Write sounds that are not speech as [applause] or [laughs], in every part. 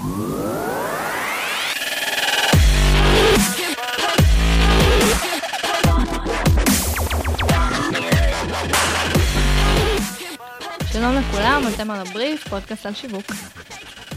שלום לכולם, אתם על הבריף, פודקאסט על שיווק.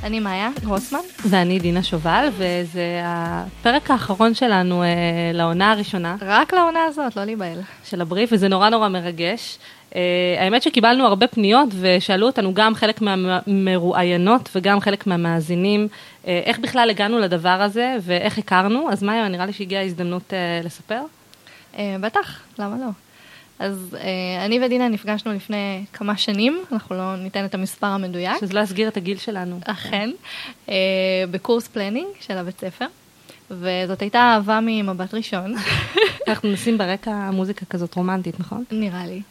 אני מאיה גרוסמן. ואני דינה שובל, וזה הפרק האחרון שלנו אה, לעונה הראשונה. רק לעונה הזאת, לא להיבהל. של הבריף, וזה נורא נורא מרגש. אה, האמת שקיבלנו הרבה פניות, ושאלו אותנו גם חלק מהמרואיינות וגם חלק מהמאזינים, אה, איך בכלל הגענו לדבר הזה ואיך הכרנו, אז מאיה, נראה לי שהגיעה ההזדמנות אה, לספר. בטח, למה לא? אז אה, אני ודינה נפגשנו לפני כמה שנים, אנחנו לא ניתן את המספר המדויק. שזה לא יסגיר את הגיל שלנו. אכן, אה, בקורס planning של הבית ספר, וזאת הייתה אהבה ממבט ראשון. [laughs] אנחנו נשים ברקע מוזיקה כזאת רומנטית, נכון? נראה לי.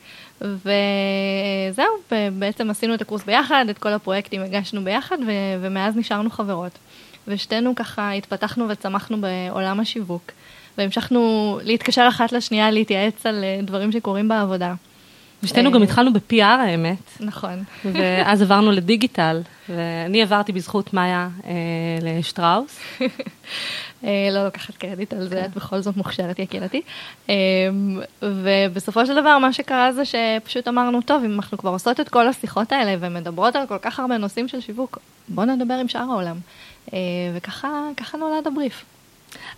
וזהו, בעצם עשינו את הקורס ביחד, את כל הפרויקטים הגשנו ביחד, ו- ומאז נשארנו חברות. ושתינו ככה התפתחנו וצמחנו בעולם השיווק. והמשכנו להתקשר אחת לשנייה, להתייעץ על אה, דברים שקורים בעבודה. ושתינו גם התחלנו ב-PR האמת. נכון. [laughs] ואז עברנו לדיגיטל, ואני עברתי בזכות מאיה אה, לשטראוס. [laughs] אה, לא לוקחת קרדיט על זה, את בכל זאת מוכשרת יקירתי. אה, ובסופו של דבר מה שקרה זה שפשוט אמרנו, טוב, אם אנחנו כבר עושות את כל השיחות האלה ומדברות על כל כך הרבה נושאים של שיווק, בואו נדבר עם שאר העולם. אה, וככה נולד הבריף.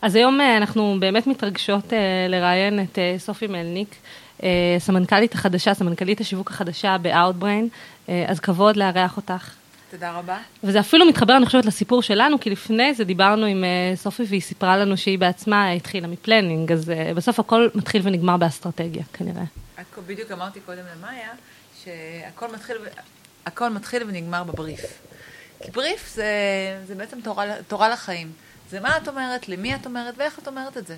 אז היום אנחנו באמת מתרגשות לראיין את סופי מלניק, סמנכ"לית החדשה, סמנכ"לית השיווק החדשה ב-Outbrain, אז כבוד לארח אותך. תודה רבה. וזה אפילו מתחבר, אני חושבת, לסיפור שלנו, כי לפני זה דיברנו עם סופי והיא סיפרה לנו שהיא בעצמה התחילה מפלנינג, אז בסוף הכל מתחיל ונגמר באסטרטגיה, כנראה. בדיוק אמרתי קודם למאיה, שהכל מתחיל, הכל מתחיל ונגמר בבריף. כי בריף זה, זה בעצם תורה, תורה לחיים. זה מה את אומרת, למי את אומרת ואיך את אומרת את זה.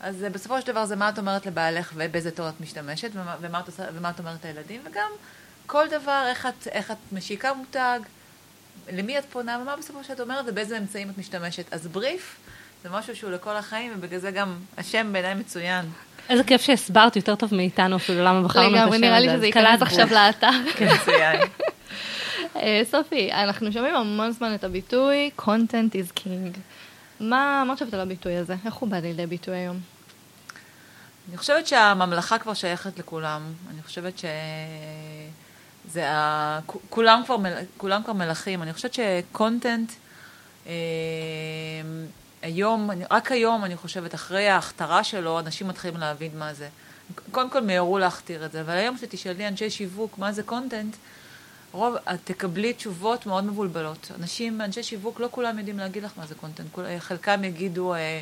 אז בסופו של דבר זה מה את אומרת לבעלך ובאיזה תור את משתמשת ומה, ומה, את, ומה את אומרת לילדים, וגם כל דבר, איך את, איך את משיקה מותג, למי את פונה ומה בסופו של דבר אומרת ובאיזה אמצעים את משתמשת. אז בריף זה משהו שהוא לכל החיים ובגלל זה גם השם בעיניי מצוין. איזה כיף שהסברת יותר טוב מאיתנו אפילו למה בחרנו את השם הזה. לגמרי, נראה לי שזה ייכנס עכשיו לאתר. [laughs] כן, מצוין. [laughs] סופי, אנחנו שומעים המון זמן את הביטוי content is king. מה, מה חושבת על הביטוי הזה? איך הוא בא לידי ביטוי היום? אני חושבת שהממלכה כבר שייכת לכולם. אני חושבת ש... זה ה... כולם כבר, כולם כבר מלכים. אני חושבת שקונטנט, אה, היום, רק היום אני חושבת, אחרי ההכתרה שלו, אנשים מתחילים להבין מה זה. קודם כל מיהרו להכתיר את זה, אבל היום כשתשאלי אנשי שיווק מה זה קונטנט, רוב, את תקבלי תשובות מאוד מבולבלות. אנשים, אנשי שיווק, לא כולם יודעים להגיד לך מה זה קונטנט. חלקם יגידו אה,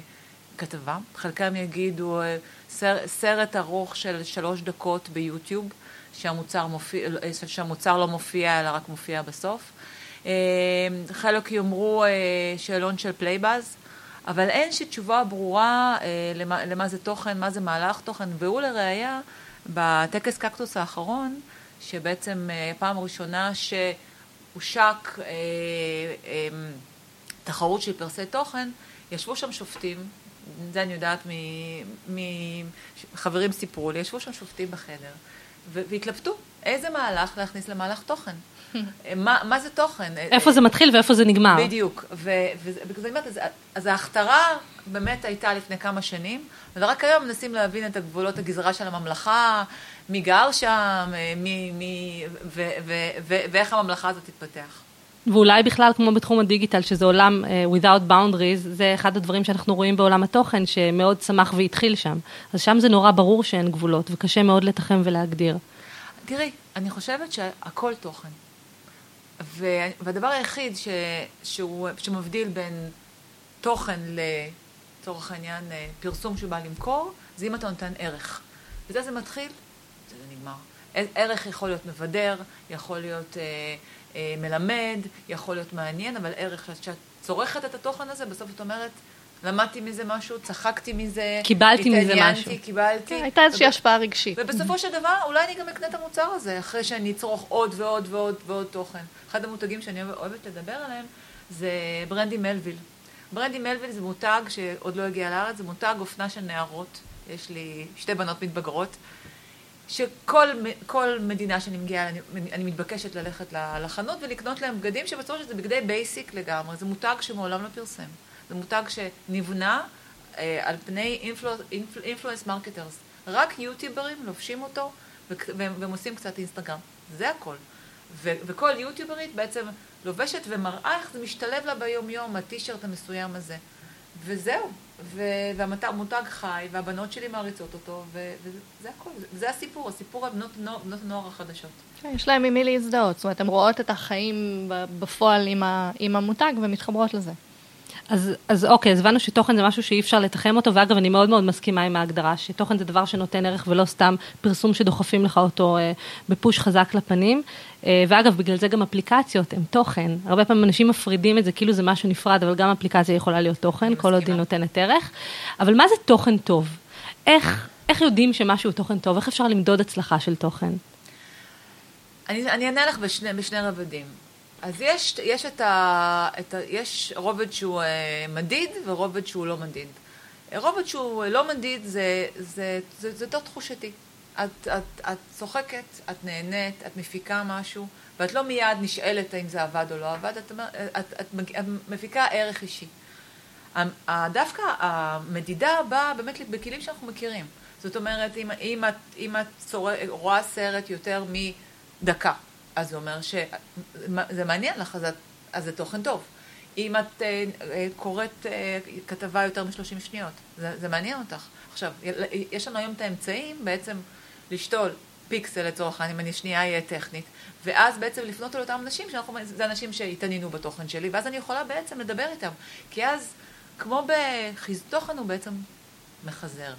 כתבה, חלקם יגידו אה, סר, סרט ארוך של שלוש דקות ביוטיוב, שהמוצר, מופיע, שהמוצר לא מופיע, אלא רק מופיע בסוף. חלק יאמרו שאלון של Playbuzz, אבל אין שתשובה ברורה למה, למה זה תוכן, מה זה מהלך תוכן, והוא לראיה, בטקס קקטוס האחרון, שבעצם פעם ראשונה שהושק תחרות של פרסי תוכן, ישבו שם שופטים, זה אני יודעת מחברים סיפרו לי, ישבו שם שופטים בחדר. והתלבטו, איזה מהלך להכניס למהלך תוכן. [laughs] מה, מה זה תוכן? איפה זה מתחיל ואיפה זה נגמר. בדיוק, ובגלל זה אני אומרת, אז ההכתרה באמת הייתה לפני כמה שנים, ורק היום מנסים להבין את הגבולות הגזרה של הממלכה, מי גר שם, מי, מי, ו, ו, ו, ואיך הממלכה הזאת תתפתח. ואולי בכלל כמו בתחום הדיגיטל, שזה עולם uh, without boundaries, זה אחד הדברים שאנחנו רואים בעולם התוכן, שמאוד צמח והתחיל שם. אז שם זה נורא ברור שאין גבולות, וקשה מאוד לתחם ולהגדיר. תראי, אני חושבת שהכל תוכן. והדבר היחיד ש, שהוא, שמבדיל בין תוכן לצורך העניין פרסום שבא למכור, זה אם אתה נותן ערך. וזה זה מתחיל, זה נגמר. ערך יכול להיות מבדר, יכול להיות... אה, מלמד, יכול להיות מעניין, אבל ערך שאת צורכת את התוכן הזה, בסוף את אומרת, למדתי מזה משהו, צחקתי מזה, קיבלתי מזה משהו. קיבלתי. הייתה איזושהי השפעה רגשית. ובסופו של דבר, אולי אני גם אקנה את המוצר הזה, אחרי שאני אצרוך עוד ועוד ועוד ועוד תוכן. אחד המותגים שאני אוהבת לדבר עליהם, זה ברנדי מלוויל. ברנדי מלוויל זה מותג שעוד לא הגיע לארץ, זה מותג אופנה של נערות. יש לי שתי בנות מתבגרות. שכל כל מדינה שאני מגיעה, אני, אני מתבקשת ללכת לחנות ולקנות להם בגדים שבסופו של זה בגדי basic לגמרי, זה מותג שמעולם לא פרסם, זה מותג שנבנה אה, על פני influence marketers, רק יוטיוברים לובשים אותו והם עושים קצת אינסטגרם, זה הכל. ו- וכל יוטיוברית בעצם לובשת ומראה איך זה משתלב לה ביום-יום, הטישרט המסוים הזה. וזהו, והמותג חי, והבנות שלי מעריצות אותו, וזה הכל, זה הסיפור, הסיפור על בנות, הנוער החדשות. כן, יש להם עם מי להזדהות, זאת אומרת, הן רואות את החיים בפועל עם, עם המותג ומתחברות לזה. אז, אז אוקיי, אז הבנו שתוכן זה משהו שאי אפשר לתחם אותו, ואגב, אני מאוד מאוד מסכימה עם ההגדרה, שתוכן זה דבר שנותן ערך ולא סתם פרסום שדוחפים לך אותו אה, בפוש חזק לפנים. אה, ואגב, בגלל זה גם אפליקציות הן תוכן. הרבה פעמים אנשים מפרידים את זה כאילו זה משהו נפרד, אבל גם אפליקציה יכולה להיות תוכן, כל עוד היא נותנת ערך. אבל מה זה תוכן טוב? איך, איך יודעים שמשהו הוא תוכן טוב? איך אפשר למדוד הצלחה של תוכן? אני, אני אענה לך בשני, בשני רבדים. אז יש, יש, את ה, את ה, יש רובד שהוא uh, מדיד ורובד שהוא לא מדיד. רובד שהוא לא מדיד זה, זה, זה, זה יותר תחושתי. את, את, את צוחקת, את נהנית, את מפיקה משהו, ואת לא מיד נשאלת האם זה עבד או לא עבד, את, את, את, את מפיקה ערך אישי. דווקא המדידה באה באמת בכלים שאנחנו מכירים. זאת אומרת, אם, אם את, אם את צור... רואה סרט יותר מדקה, אז זה אומר שזה מעניין לך, אז, אז זה תוכן טוב. אם את uh, קוראת uh, כתבה יותר מ-30 שניות, זה, זה מעניין אותך. עכשיו, יש לנו היום את האמצעים בעצם לשתול פיקסל לצורך העניין, אם אני שנייה אהיה טכנית, ואז בעצם לפנות אל אותם אנשים, שאנחנו, זה אנשים שהתעניינו בתוכן שלי, ואז אני יכולה בעצם לדבר איתם. כי אז, כמו בחיז תוכן, הוא בעצם מחזר.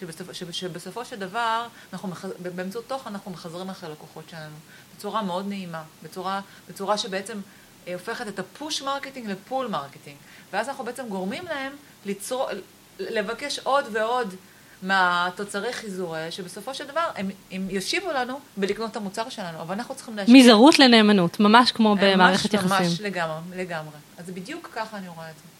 שבסופ, שבסופו של דבר, אנחנו מחז, באמצעות תוכן אנחנו מחזרים אחרי לקוחות שלנו, בצורה מאוד נעימה, בצורה, בצורה שבעצם אה, הופכת את ה push marketing ל pull marketing, ואז אנחנו בעצם גורמים להם ליצור, לבקש עוד ועוד מהתוצרי חיזור האלה, שבסופו של דבר הם, הם ישיבו לנו בלקנות את המוצר שלנו, אבל אנחנו צריכים להשקיע. מזרות לנאמנות, ממש כמו במערכת יחסים. ממש לגמרי, לגמרי. אז בדיוק ככה אני רואה את זה.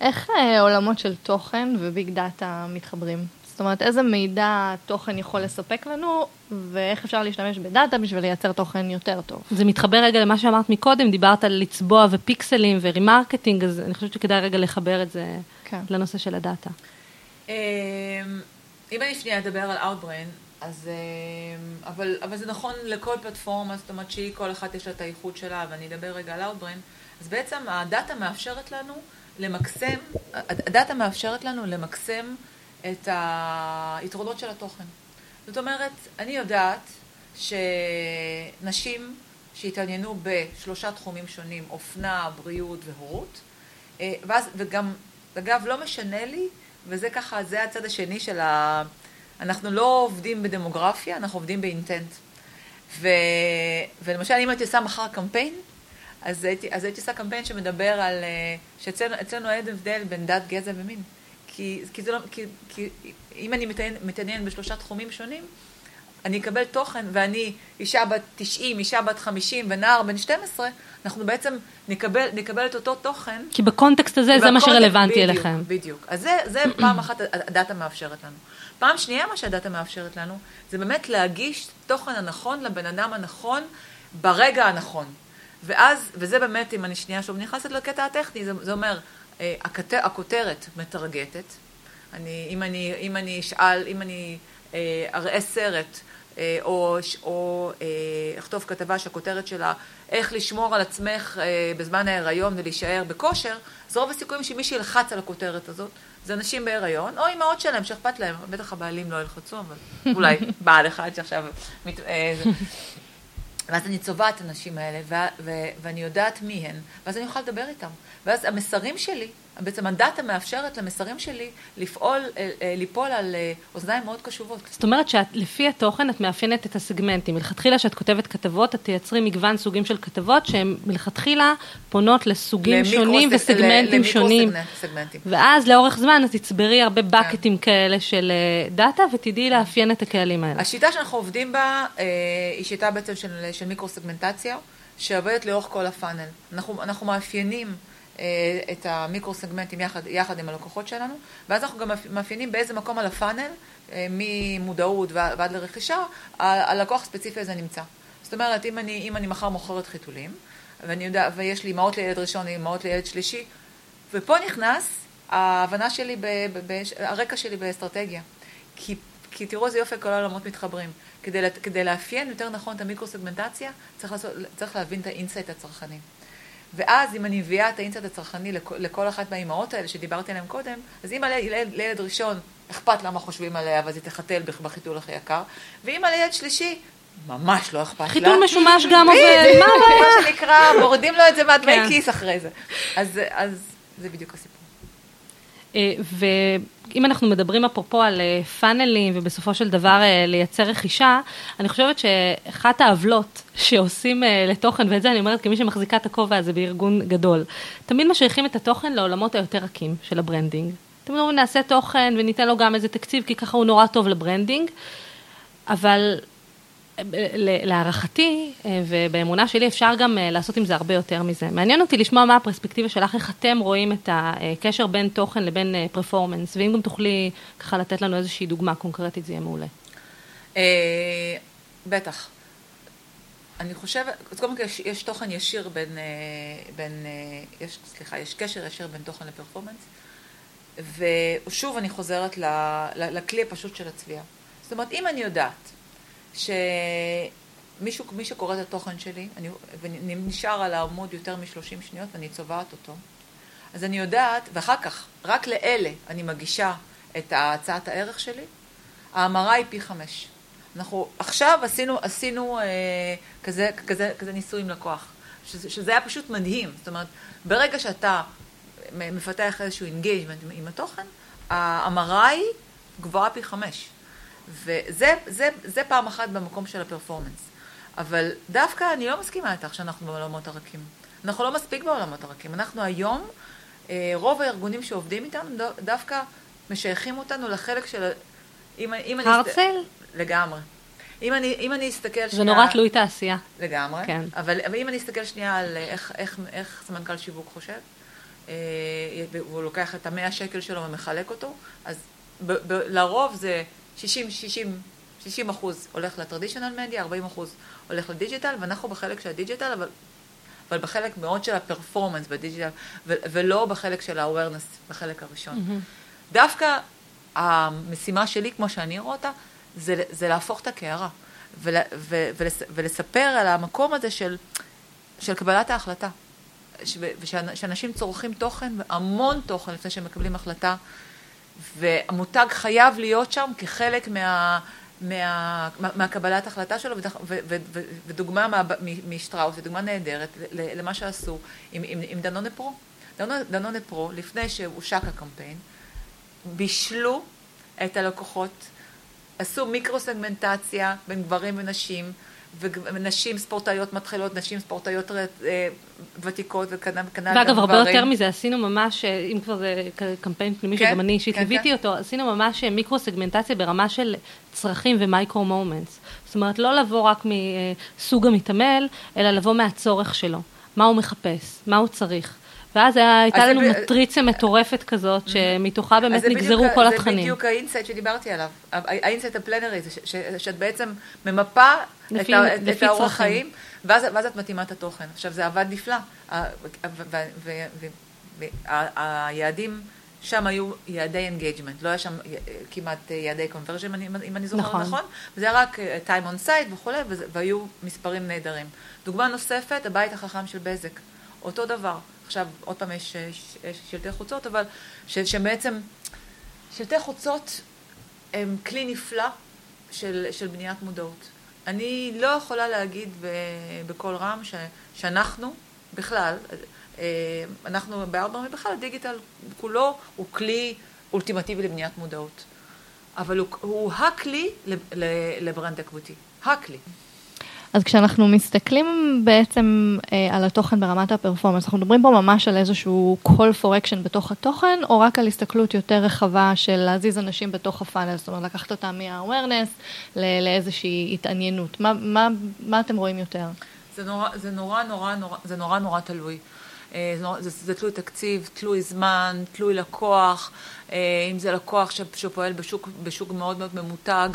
איך אה, עולמות של תוכן וביג דאטה מתחברים? זאת אומרת, איזה מידע תוכן יכול לספק לנו, ואיך אפשר להשתמש בדאטה בשביל לייצר תוכן יותר טוב. זה מתחבר רגע למה שאמרת מקודם, דיברת על לצבוע ופיקסלים ו remarketing, אז אני חושבת שכדאי רגע לחבר את זה כן. לנושא של הדאטה. אמ, אם אני שנייה אדבר על Outbrain, אז, אמ, אבל, אבל זה נכון לכל פלטפורמה, זאת אומרת שהיא, כל אחת יש לה את האיכות שלה, ואני אדבר רגע על Outbrain, אז בעצם הדאטה מאפשרת לנו למקסם, הדאטה מאפשרת לנו למקסם את היתרונות של התוכן. זאת אומרת, אני יודעת שנשים שהתעניינו בשלושה תחומים שונים, אופנה, בריאות והורות, אה, ואז, וגם, אגב, לא משנה לי, וזה ככה, זה הצד השני של ה... אנחנו לא עובדים בדמוגרפיה, אנחנו עובדים באינטנט. ו... ולמשל, אם הייתי עושה מחר קמפיין, אז הייתי, אז הייתי עושה קמפיין שמדבר על, אה, שאצלנו אין הבדל בין דת, גזע ומין. כי, כי, זה לא, כי, כי אם אני מתעניין, מתעניין בשלושה תחומים שונים, אני אקבל תוכן, ואני אישה בת 90, אישה בת 50 ונער בן 12, אנחנו בעצם נקבל, נקבל את אותו תוכן. כי בקונטקסט הזה זה מה שרלוונטי בדיוק, אליכם. בדיוק. אז זה, זה פעם אחת הדאטה מאפשרת לנו. פעם שנייה מה שהדאטה מאפשרת לנו, זה באמת להגיש תוכן הנכון לבן אדם הנכון ברגע הנכון. ואז, וזה באמת, אם אני שנייה שוב נכנסת לקטע הטכני, זה, זה אומר, אה, הכתר, הכותרת מטרגטת. אני, אם, אני, אם אני אשאל, אם אני אה, אראה סרט, אה, או, או אה, אכתוב כתבה שהכותרת שלה איך לשמור על עצמך אה, בזמן ההיריון ולהישאר בכושר, אז רוב הסיכויים שמי שילחץ על הכותרת הזאת זה אנשים בהיריון, או אימהות שלהם שאכפת להם, בטח הבעלים לא ילחצו, אבל אולי [laughs] בעל אחד שעכשיו... מת, אה, ואז אני צובעת את הנשים האלה, ואני יודעת מי הן, ואז אני יכולה לדבר איתן. ואז המסרים שלי, בעצם הדאטה מאפשרת למסרים שלי לפעול, אה, אה, ליפול על אה, אוזניים מאוד קשובות. זאת אומרת שלפי התוכן את מאפיינת את הסגמנטים. מלכתחילה כשאת כותבת כתבות, את תייצרי מגוון סוגים של כתבות שהן מלכתחילה פונות לסוגים שונים וסגמנטים שונים. סגמנטים. ואז לאורך זמן את תצברי הרבה בקטים כן. כאלה של דאטה ותדעי לאפיין את הקהלים האלה. השיטה שאנחנו עובדים בה היא שיטה בעצם של, של מיקרו סגמנטציה. שעובדת לאורך כל הפאנל. אנחנו, אנחנו מאפיינים את המיקרו-סגמנטים יחד, יחד עם הלקוחות שלנו, ואז אנחנו גם מאפיינים באיזה מקום על ה funnel, ממודעות ועד לרכישה, הלקוח הספציפי הזה נמצא. זאת אומרת, אם אני, אם אני מחר מוכרת חיתולים, ואני יודע, ויש לי אמהות לילד ראשון, אמהות לילד שלישי, ופה נכנס ההבנה שלי, ב, ב, ב, הרקע שלי באסטרטגיה. כי, כי תראו איזה יופי כל העולמות מתחברים. כדי, כדי לאפיין יותר נכון את המיקרו-סגמנטציה, צריך, לעשות, צריך להבין את ה insight הצרכני. ואז אם אני מביאה את ה insight הצרכני לכל, לכל אחת מהאימהות האלה שדיברתי עליהן קודם, אז אם לילד, לילד ראשון אכפת לה מה חושבים עליה, ואז היא תחתל בחיתול הכי יקר, ואם לילד שלישי, ממש לא אכפת לה. חיתול משומש גם עובד, מה מה שנקרא, מורידים לו את זה מהדמי כן. כיס אחרי זה. אז, אז זה בדיוק הסיפור. אה, ואם אנחנו מדברים אפרופו על אה, funnel ים ובסופו של דבר אה, לייצר רכישה, אני חושבת שאחת העוולות שעושים לתוכן, ואת זה אני אומרת כמי שמחזיקה את הכובע הזה בארגון גדול, תמיד משייכים את התוכן לעולמות היותר רכים של ה branding. תמיד אומרים נעשה תוכן וניתן לו גם איזה תקציב, כי ככה הוא נורא טוב ל branding, אבל להערכתי אה, ובאמונה שלי אפשר גם אה, לעשות עם זה הרבה יותר מזה. מעניין אותי לשמוע מה הפרספקטיבה שלך, איך אתם רואים את הקשר בין תוכן לבין performance, ואם גם תוכלי ככה לתת לנו איזושהי דוגמה קונקרטית זה יהיה מעולה. אה, בטח. אני חושבת, קודם כל יש, יש תוכן ישיר בין, בין יש, סליחה, יש קשר ישיר בין תוכן לפרפורמנס, ושוב אני חוזרת לכלי הפשוט של הצביעה. זאת אומרת, אם אני יודעת שמישהו, מי שקורא את התוכן שלי, אני, ונשאר על העמוד יותר מ-30 שניות ואני צובעת אותו, אז אני יודעת, ואחר כך, רק לאלה אני מגישה את הצעת הערך שלי, ההמרה היא פי חמש. אנחנו עכשיו עשינו, עשינו אה, כזה, כזה, כזה ניסוי עם לקוח, שזה, שזה היה פשוט מדהים. זאת אומרת, ברגע שאתה מפתח איזשהו engagement עם התוכן, ההמרה היא גבוהה פי חמש. וזה זה, זה פעם אחת במקום של ה performance. אבל דווקא אני לא מסכימה איתך שאנחנו בעולמות הרכים. אנחנו לא מספיק בעולמות הרכים. אנחנו היום, אה, רוב הארגונים שעובדים איתנו דווקא משייכים אותנו לחלק של... אם, אם הרצל? אני, לגמרי. אם אני, אם אני אסתכל שנייה... זה נורא תלוי תעשייה. לגמרי. כן. אבל, אבל אם אני אסתכל שנייה על איך, איך, איך סמנכ"ל שיווק חושב, אה, והוא לוקח את המאה שקל שלו ומחלק אותו, אז ב, ב, לרוב זה 60, 60, 60 אחוז הולך ל traditional media, 40 אחוז הולך ל digital, ואנחנו בחלק של ה digital, אבל, אבל בחלק מאוד של הפרפורמנס בדיג'יטל, ו, ולא בחלק של ה-awareness, בחלק הראשון. Mm-hmm. דווקא המשימה שלי, כמו שאני רואה אותה, זה, זה להפוך את הקערה, ול, ו, ולס, ולספר על המקום הזה של, של קבלת ההחלטה. ושאנשים צורכים תוכן, המון תוכן לפני שהם מקבלים החלטה, והמותג חייב להיות שם כחלק מה, מה, מהקבלת החלטה שלו, ודוגמה משטראוס, ודוגמה נהדרת למה שעשו עם, עם, עם דנונה פרו. דנונה פרו, לפני שהושק הקמפיין, בישלו את הלקוחות, עשו מיקרו-סגמנטציה בין גברים ונשים, ונשים ספורטאיות מתחילות, נשים ספורטאיות אה, ותיקות וכנ"ל וכנ"ל ואגב, הרבה יותר מזה, עשינו ממש, אה, אם כבר זה קמפיין פנימי כן, שגם אני אישית כן, ליוויתי כן. אותו, עשינו ממש אה, מיקרו-סגמנטציה ברמה של צרכים ו micro-moments. זאת אומרת, לא לבוא רק מסוג המתעמל, אלא לבוא מהצורך שלו. מה הוא מחפש, מה הוא צריך. ואז הייתה לנו ב... מטריציה מטורפת כזאת, שמתוכה באמת נגזרו כל זה התכנים. זה בדיוק ה insight שדיברתי עליו, ה insight הפלנרי, שאת בעצם ממפה לפי, את, לפי את האורח חיים, ואז, ואז את מתאימה את התוכן. עכשיו, זה עבד נפלא, והיעדים שם היו יעדי engagement, לא היה שם כמעט יעדי conversion, אם אני זוכרת נכון, נכון וזה היה רק time on site וכולי, והיו מספרים נהדרים. דוגמה נוספת, הבית החכם של בזק, אותו דבר. עכשיו עוד פעם יש, שלטי חוצות, אבל ש, שבעצם שלטי חוצות הם כלי נפלא של, של בניית מודעות. אני לא יכולה להגיד בקול רם ש, שאנחנו בכלל, אה, אנחנו בארבע בכלל, הדיגיטל כולו הוא כלי אולטימטיבי לבניית מודעות. אבל הוא, הוא הכלי ל brand equity, הכלי. אז כשאנחנו מסתכלים בעצם אה, על התוכן ברמת ה performance, אנחנו מדברים פה ממש על איזשהו call for action בתוך התוכן, או רק על הסתכלות יותר רחבה של להזיז אנשים בתוך ה funnel, זאת אומרת לקחת אותם מה-awareness לאיזושהי התעניינות. מה, מה, מה אתם רואים יותר? זה נורא, זה נורא, נורא, נורא, זה נורא נורא תלוי. אה, זה, זה, זה תלוי תקציב, תלוי זמן, תלוי לקוח. אה, אם זה לקוח שפועל בשוק, בשוק מאוד מאוד ממותג,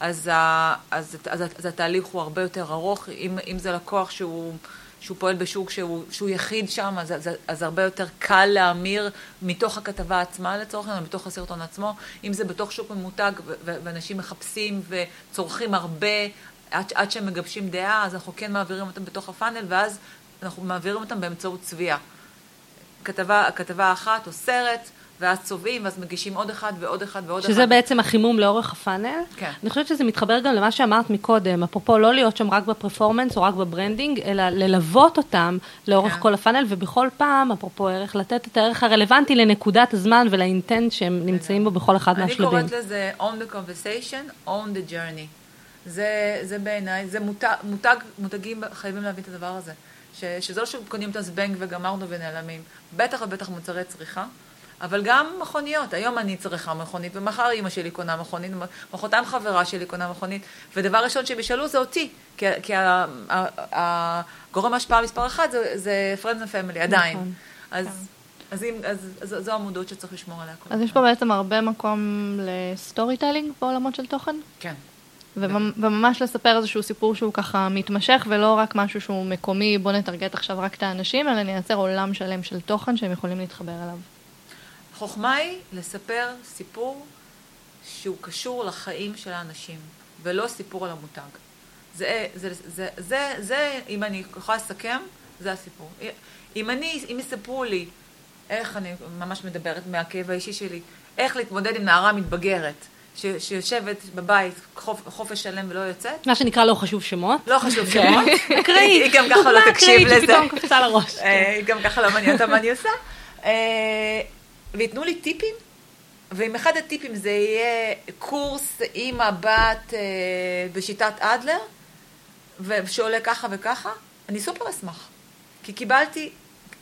אז, ה, אז, אז, אז התהליך הוא הרבה יותר ארוך. אם, אם זה לקוח שהוא... שהוא פועל בשוק שהוא, שהוא יחיד שם, אז, אז, אז הרבה יותר קל להמיר מתוך הכתבה עצמה לצורך העניין, מתוך הסרטון עצמו. אם זה בתוך שוק ממותג ואנשים מחפשים וצורכים הרבה עד, עד שהם מגבשים דעה, אז אנחנו כן מעבירים אותם בתוך ה funnel, ואז אנחנו מעבירים אותם באמצעות צביעה. כתבה, כתבה אחת או סרט, ואז צובעים, ואז מגישים עוד אחד ועוד אחד ועוד אחד. שזה בעצם החימום לאורך ה funnel. כן. אני חושבת שזה מתחבר גם למה שאמרת מקודם, אפרופו לא להיות שם רק ב performance או רק ב branding, אלא ללוות אותם לאורך כן. כל ה funnel, ובכל פעם, אפרופו ערך, לתת את הערך הרלוונטי לנקודת הזמן ול intent שהם נמצאים בו בכל אחד אני מהשלבים. קוראת לזה own the conversation, own the journey. זה, זה בעיניי, זה מותג, מותג, מותגים חייבים להבין את הדבר הזה. ש, שזה לא שקונים את הזבנג וגמרנו ונעלמים. בטח ובטח מוצרי צריכה, אבל גם מכוניות. היום אני צריכה מכונית, ומחר אימא שלי קונה מכונית, ומחרתיים חברה שלי קונה מכונית, ודבר ראשון שהם ישאלו זה אותי, כי, כי הגורם ההשפעה מספר אחת זה, זה friends and family, עדיין. נכון. אז, אז, אם, אז, אז זו המודעות שצריך לשמור עליה. כל אז יש פה בעצם הרבה מקום ל storytelling בעולמות של תוכן, כן. וממ- וממש לספר איזשהו סיפור שהוא ככה מתמשך, ולא רק משהו שהוא מקומי, בוא נטרגט עכשיו רק את האנשים, אלא נייצר עולם שלם של תוכן שהם יכולים להתחבר אליו. החוכמה היא לספר סיפור שהוא קשור לחיים של האנשים, ולא סיפור על המותג. זה, זה, זה, זה, זה, אם אני יכולה לסכם, זה הסיפור. אם אני, אם יספרו לי איך אני ממש מדברת מהכאב האישי שלי, איך להתמודד עם נערה מתבגרת, ש, שיושבת בבית חופ, חופש שלם ולא יוצאת, מה שנקרא לא חשוב שמות. לא חשוב כן. שמות. [laughs] אקראית. היא גם ככה לא תקשיב לזה. שפתאום קפצה לראש. אה, היא גם ככה לא מעניין אותה מה אני עושה. וייתנו לי טיפים, ואם אחד הטיפים זה יהיה קורס אימא בת אה, בשיטת אדלר, ושעולה ככה וככה, אני סופר אשמח. כי קיבלתי,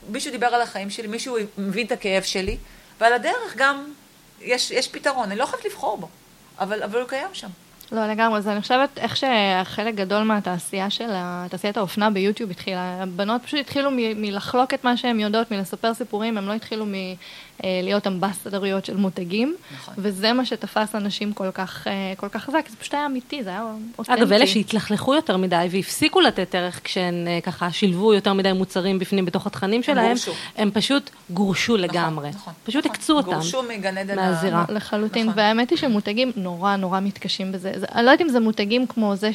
מישהו דיבר על החיים שלי, מישהו מבין את הכאב שלי, ועל הדרך גם יש, יש פתרון, אני לא חייבת לבחור בו, אבל, אבל הוא קיים שם. לא, לגמרי, אז אני חושבת איך שחלק גדול מהתעשייה של תעשיית האופנה ביוטיוב התחילה, הבנות פשוט התחילו מ- מלחלוק את מה שהן יודעות, מלספר סיפורים, הן לא התחילו מלהיות אמבסדריות של מותגים, נכון. וזה מה שתפס אנשים כל כך, אה, כל כך חזק, זה פשוט היה אמיתי, זה היה אותנטי. אגב, אלה שהתלכלכו יותר מדי והפסיקו לתת ערך כשהן אה, ככה שילבו יותר מדי מוצרים בפנים בתוך התכנים שלהם, גורשו. הם פשוט גורשו לגמרי. נכון, פשוט נכון. הקצו אותם. גורשו מגן עדן מהזירה. לחלוטין, נכון. והאמת היא שמותגים נורא נורא מתקשים בזה. זה, אני לא יודעת אם זה מותגים כמו זה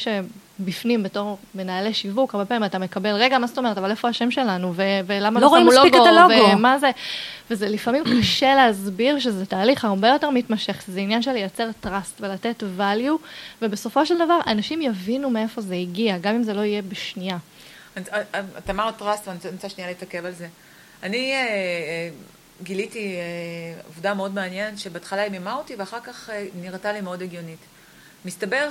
שבפנים בתור מנהלי שיווק, הרבה פעמים אתה מקבל, רגע, מה זאת אומרת, אבל איפה השם שלנו, ו- ולמה לא לא שמו לוגו, את הלוגו." ומה זה, וזה לפעמים [clears throat] קשה להסביר שזה תהליך הרבה יותר מתמשך, זה עניין של לייצר trust ולתת value, ובסופו של דבר אנשים יבינו מאיפה זה הגיע, גם אם זה לא יהיה בשנייה. את אמרת טראסט, ואני רוצה שנייה להתעכב על זה. אני אה, אה, גיליתי אה, עובדה מאוד מעניינת, שבהתחלה היא מימה אותי, ואחר כך אה, נראתה לי מאוד הגיונית. מסתבר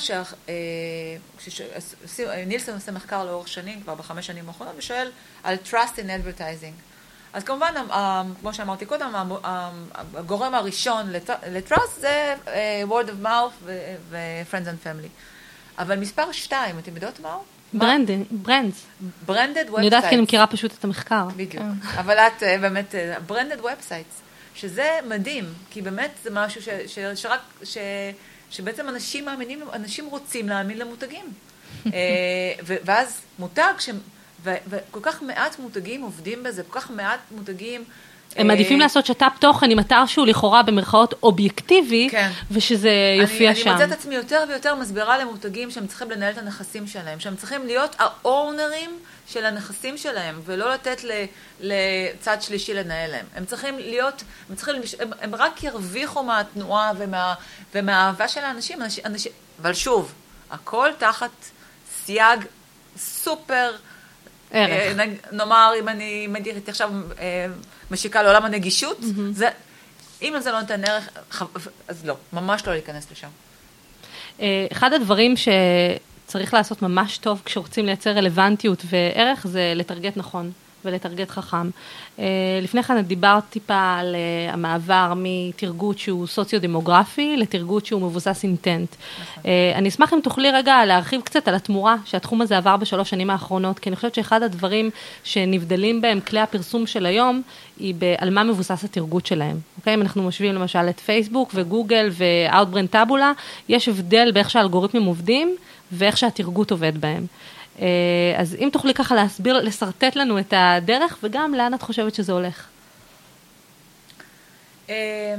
שנילסון עושה מחקר לאורך שנים, כבר בחמש שנים האחרונות, ושואל על trust in advertising. אז כמובן, כמו שאמרתי קודם, הגורם הראשון לט- ל trust זה אה, word of mouth ו-friends and family. אבל מספר שתיים, אתם יודעות מה הוא? branding, brands. branded אני יודעת כי אני. מכירה פשוט את המחקר. בדיוק. אבל את אה, באמת, branded websites, שזה מדהים, כי באמת זה משהו שרק, ש, שבעצם אנשים מאמינים, אנשים רוצים להאמין למותגים. [laughs] אה, ואז מותג, ש, וכל כך מעט מותגים עובדים בזה, כל כך מעט מותגים... הם אה, מעדיפים לעשות שת"פ תוכן עם אתר שהוא לכאורה במרכאות אובייקטיבי, כן. ושזה יופיע אני, שם. אני מוצאת את עצמי יותר ויותר מסבירה למותגים שהם צריכים לנהל את הנכסים שלהם, שהם צריכים להיות האונרים של הנכסים שלהם, ולא לתת ל, לצד שלישי לנהל להם. הם צריכים להיות, הם, צריכים, הם, הם רק ירוויחו מהתנועה ומה, ומהאהבה של האנשים, אנשים, אנשים, אבל שוב, הכל תחת סייג סופר, ערך. אה, נאמר, אם אני, אם הייתי עכשיו אה, משיקה לעולם הנגישות, זה, אם זה לא נותן ערך, אז לא, ממש לא להיכנס לשם. אה, אחד הדברים שצריך לעשות ממש טוב כשרוצים לייצר רלוונטיות וערך זה לטרגט נכון. ולטרגט חכם. אה, לפני כן את דיברת טיפה על אה, המעבר מתרגות שהוא סוציו-דמוגרפי לתרגות שהוא מבוסס אינטנט. נכון. אני אשמח אם תוכלי רגע להרחיב קצת על התמורה שהתחום הזה עבר בשלוש שנים האחרונות, כי אני חושבת שאחד הדברים שנבדלים בהם כלי הפרסום של היום, היא על מה מבוסס הטרגוט שלהם. אוקיי? אם אנחנו משווים למשל את פייסבוק וגוגל ואאוטבריין טאבולה, יש הבדל באיך שהאלגוריתמים עובדים ואיך שהטרגוט עובד בהם. אה, אז אם תוכלי ככה להסביר, לשרטט לנו את הדרך, וגם לאן את חושבת שזה הולך. אה,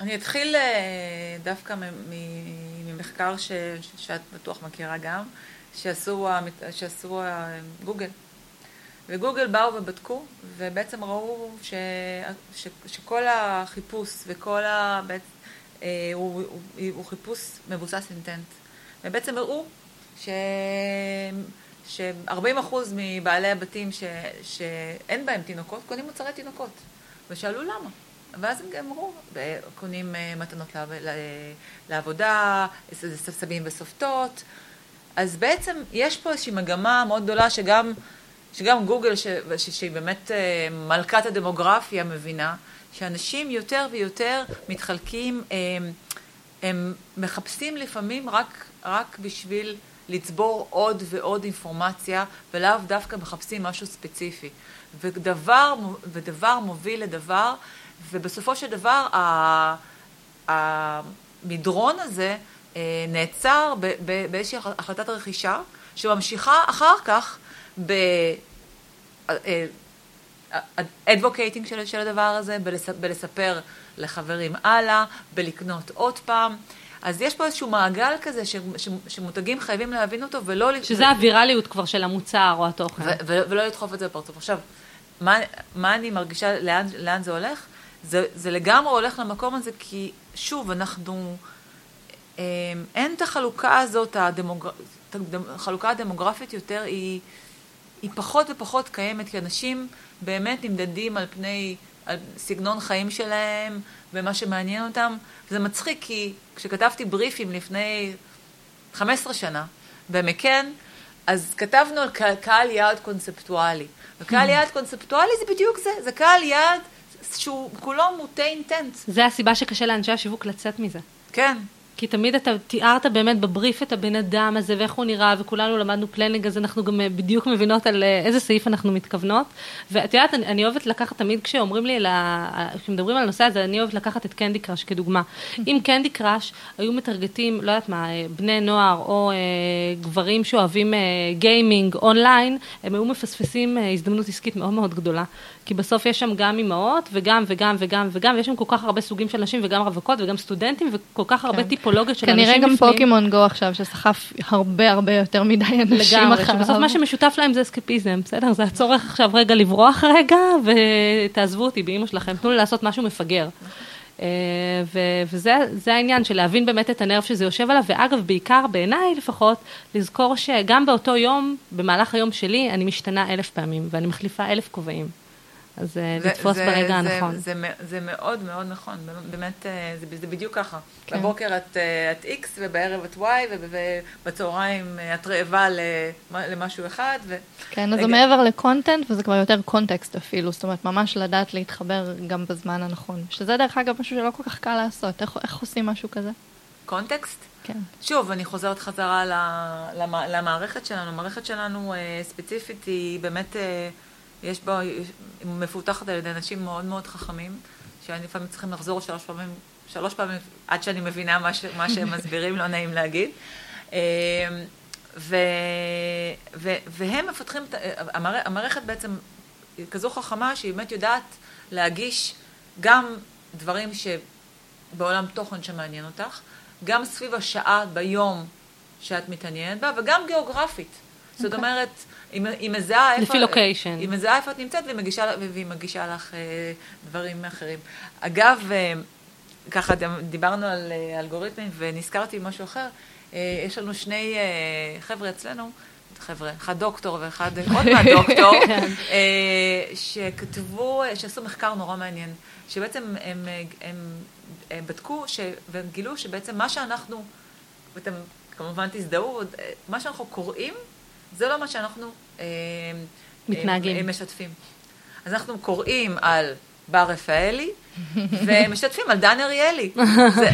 אני אתחיל אה, דווקא ממחקר ש, שאת בטוח מכירה גם, שעשו, שעשו גוגל. וגוגל באו ובדקו, ובעצם ראו ש, ש, שכל החיפוש וכל ה... הוא, הוא, הוא חיפוש מבוסס אינטנט. ובעצם הראו ש... ש-40% מבעלי הבתים ש... שאין בהם תינוקות, קונים מוצרי תינוקות. ושאלו למה. ואז הם אמרו, קונים אה, מתנות לעבודה, סבים וסופטות. אז בעצם יש פה איזושהי מגמה מאוד גדולה שגם, שגם גוגל, ש... ש... שהיא באמת אה, מלכת הדמוגרפיה, מבינה, שאנשים יותר ויותר מתחלקים, הם, אה, הם מחפשים לפעמים רק, רק בשביל לצבור עוד ועוד אינפורמציה, ולאו דווקא מחפשים משהו ספציפי. ודבר, ודבר מוביל לדבר, ובסופו של דבר המדרון הזה אה, נעצר באיזושהי החלטת רכישה, שממשיכה אחר כך ב... אדבוקייטינג של, של הדבר הזה, בלספר לחברים הלאה, בלקנות עוד פעם. אז יש פה איזשהו מעגל כזה ש, ש, שמותגים חייבים להבין אותו ולא... שזה הווירליות כבר של המוצר או התוכן. ו, ו, ולא לדחוף את זה בפרצוף. עכשיו, מה, מה אני מרגישה, לאן, לאן זה הולך? זה, זה לגמרי הולך למקום הזה כי שוב, אנחנו... אמ, אין את החלוקה הזאת, הדמוג... החלוקה הדמוגרפית יותר היא, היא פחות ופחות קיימת, כי אנשים באמת נמדדים על פני, על סגנון חיים שלהם ומה שמעניין אותם. זה מצחיק כי כשכתבתי בריפים לפני 15 שנה במקאן, אז כתבנו על קהל יעד קונספטואלי. וקהל יעד קונספטואלי זה בדיוק זה, זה קהל יעד שהוא כולו מוטה intent. זה הסיבה שקשה לאנשי השיווק לצאת מזה. כן, כי תמיד אתה תיארת באמת בבריף את הבן אדם הזה ואיך הוא נראה, וכולנו למדנו planning, אז אנחנו גם אה, בדיוק מבינות על אה, איזה סעיף אנחנו מתכוונות. ואת יודעת, אני, אני אוהבת לקחת תמיד כשאומרים לי, כשמדברים על הנושא הזה, אני אוהבת לקחת את קנדי קראש כדוגמה. [laughs] אם קנדי קראש היו מטרגטים, לא יודעת מה, אה, בני נוער או אה, גברים שאוהבים אה, גיימינג אונליין, הם היו מפספסים אה, הזדמנות עסקית מאוד מאוד גדולה. כי בסוף יש שם גם אימהות וגם וגם וגם וגם, ויש שם כל כך הרבה סוגים של נשים וגם רווקות וגם סטודנטים וכל כך הרבה כן. טיפולוגיות של אנשים בפנים. כנראה גם פוקימון גו עכשיו שסחף הרבה הרבה יותר מדי אנשים לגמרי, אחריו. שבסוף מה שמשותף להם זה אסקפיזם, בסדר? זה הצורך עכשיו רגע לברוח רגע ותעזבו אותי באימא שלכם, תנו לי לעשות משהו מפגר. אה, וזה העניין של להבין באמת את הנרב שזה יושב עליו, ואגב, בעיקר בעיניי לפחות, לזכור שגם באותו יום, במהלך היום שלי, אני משתנה אלף פעמים, ואני מחליפה אלף כובעים. אז זה, לתפוס זה, ברגע זה, הנכון. זה, זה, זה מאוד מאוד נכון, באמת, אה, זה, זה בדיוק ככה. כן. בבוקר את, אה, את X ובערב את Y ובצהריים אה, את רעבה למשהו אחד. ו... כן, אז זה מעבר לקונטנט וזה כבר יותר קונטקסט אפילו, זאת אומרת, ממש לדעת להתחבר גם בזמן הנכון. שזה דרך אגב משהו שלא כל כך קל לעשות, איך, איך עושים משהו כזה? קונטקסט? כן. שוב, אני חוזרת חזרה למערכת שלנו. המערכת שלנו ספציפית היא באמת... יש בו, היא מפותחת על ידי אנשים מאוד מאוד חכמים, שאני לפעמים צריכים לחזור שלוש פעמים, שלוש פעמים עד שאני מבינה מה, ש, מה שהם [laughs] מסבירים, לא נעים להגיד. אמ, ו, ו, והם מפתחים, המערכ, המערכת בעצם היא כזו חכמה שהיא באמת יודעת להגיש גם דברים שבעולם תוכן שמעניין אותך, גם סביב השעה ביום שאת מתעניינת בה, וגם גיאוגרפית. Okay. זאת אוקיי. אומרת, היא מזהה איפה... לפי לוקיישן. היא מזהה איפה את נמצאת והיא מגישה, והיא מגישה לך אה, דברים אחרים. אגב, אה, ככה דיברנו על אה, אלגוריתמים ונזכרתי משהו אחר. יש לנו שני חבר'ה אצלנו, חבר'ה, אחד דוקטור ואחד עוד מעט דוקטור, [laughs] כן. שכתבו, שעשו מחקר נורא מעניין, שבעצם הם, הם, הם בדקו ש, והם גילו שבעצם מה שאנחנו, ואתם כמובן תזדהו, מה שאנחנו קוראים זה לא מה שאנחנו מתנהגים. הם משתפים. אז אנחנו קוראים על בר רפאלי, [laughs] ומשתפים על דן אריאלי. זה,